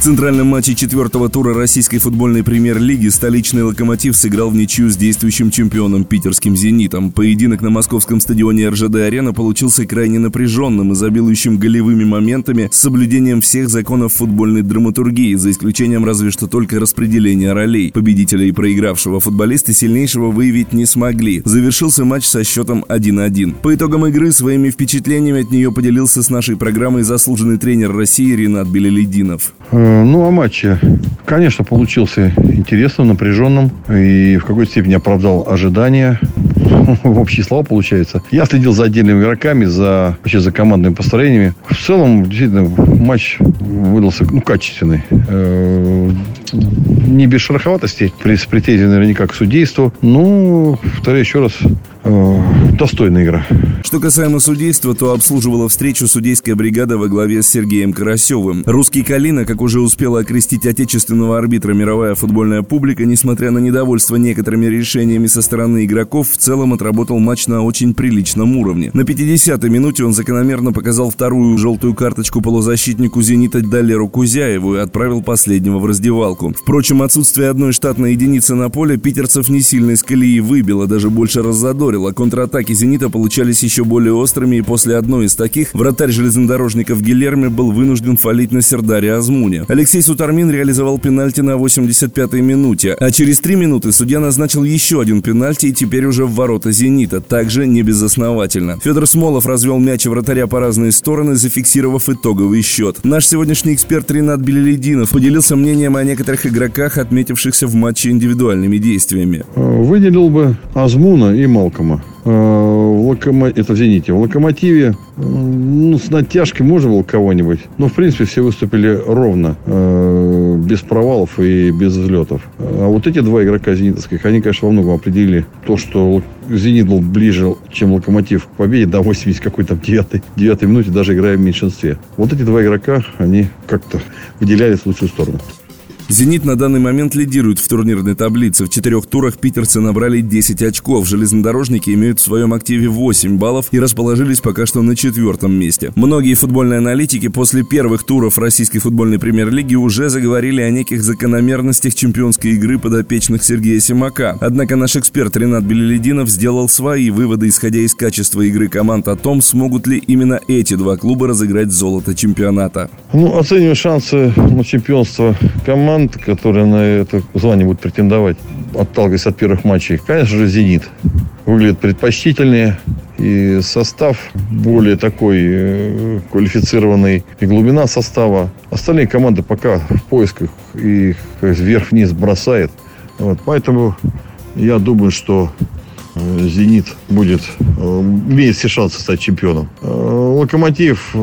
В центральном матче четвертого тура российской футбольной премьер-лиги столичный «Локомотив» сыграл в ничью с действующим чемпионом питерским «Зенитом». Поединок на московском стадионе РЖД-арена получился крайне напряженным, изобилующим голевыми моментами с соблюдением всех законов футбольной драматургии, за исключением разве что только распределения ролей. Победителя и проигравшего футболисты сильнейшего выявить не смогли. Завершился матч со счетом 1-1. По итогам игры своими впечатлениями от нее поделился с нашей программой заслуженный тренер России Ренат Белелединов. Э, ну, о матче. Конечно, получился интересным, напряженным и в какой-то степени оправдал ожидания. В общие слова получается. Я следил за отдельными игроками, за, вообще за командными построениями. В целом, действительно, матч выдался ну, качественный. Э, не без шероховатостей, с претензией наверняка к судейству. Ну, повторяю еще раз, э, достойная игра. Что касаемо судейства, то обслуживала встречу судейская бригада во главе с Сергеем Карасевым. Русский Калина, как уже успела окрестить отечественного арбитра мировая футбольная публика, несмотря на недовольство некоторыми решениями со стороны игроков, в целом отработал матч на очень приличном уровне. На 50-й минуте он закономерно показал вторую желтую карточку полузащитнику «Зенита» Далеру Кузяеву и отправил последнего в раздевалку. Впрочем, отсутствие одной штатной единицы на поле питерцев не сильно из колеи выбило, даже больше раззадорило. Контратаки «Зенита» получались еще более острыми, и после одной из таких вратарь железнодорожников Гильерми был вынужден фалить на Сердаре Азмуне. Алексей Сутармин реализовал пенальти на 85-й минуте, а через три минуты судья назначил еще один пенальти и теперь уже в ворота «Зенита», также не безосновательно. Федор Смолов развел мяч вратаря по разные стороны, зафиксировав итоговый счет. Наш сегодняшний эксперт Ренат Белелединов поделился мнением о некоторых игроках, отметившихся в матче индивидуальными действиями. Выделил бы Азмуна и Малкома. Э, в локомо... это в «Локомотиве» ну, с натяжкой можно было кого-нибудь. Но, в принципе, все выступили ровно, э, без провалов и без взлетов. А вот эти два игрока «Зенитовских», они, конечно, во многом определили то, что «Зенит» был ближе, чем «Локомотив» к победе до 80 какой-то 9 9 минуте, даже играя в меньшинстве. Вот эти два игрока, они как-то выделялись в лучшую сторону. «Зенит» на данный момент лидирует в турнирной таблице. В четырех турах питерцы набрали 10 очков. Железнодорожники имеют в своем активе 8 баллов и расположились пока что на четвертом месте. Многие футбольные аналитики после первых туров российской футбольной премьер-лиги уже заговорили о неких закономерностях чемпионской игры подопечных Сергея Симака. Однако наш эксперт Ренат Белелединов сделал свои выводы, исходя из качества игры команд о том, смогут ли именно эти два клуба разыграть золото чемпионата. Ну, оцениваю шансы на чемпионство команд команд, которые на это звание будут претендовать, отталкиваясь от первых матчей, конечно же, «Зенит». Выглядит предпочтительнее. И состав более такой э, квалифицированный. И глубина состава. Остальные команды пока в поисках и вверх-вниз бросает. Вот, поэтому я думаю, что «Зенит» будет, э, имеет все шансы стать чемпионом. Э, «Локомотив»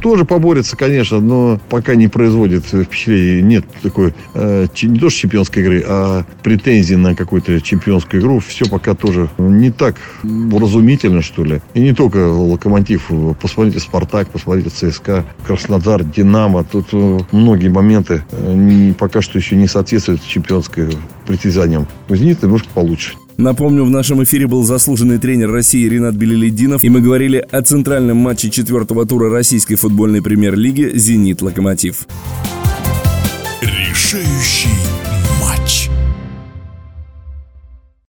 тоже поборется, конечно, но пока не производит впечатления. Нет такой, не то что чемпионской игры, а претензий на какую-то чемпионскую игру. Все пока тоже не так разумительно, что ли. И не только «Локомотив». Посмотрите «Спартак», посмотрите «ЦСКА», «Краснодар», «Динамо». Тут многие моменты пока что еще не соответствуют чемпионской притязаниям. «Зенит» немножко получше. Напомню, в нашем эфире был заслуженный тренер России Ренат Белелединов, и мы говорили о центральном матче четвертого тура российской футбольной премьер-лиги «Зенит-Локомотив». Решающий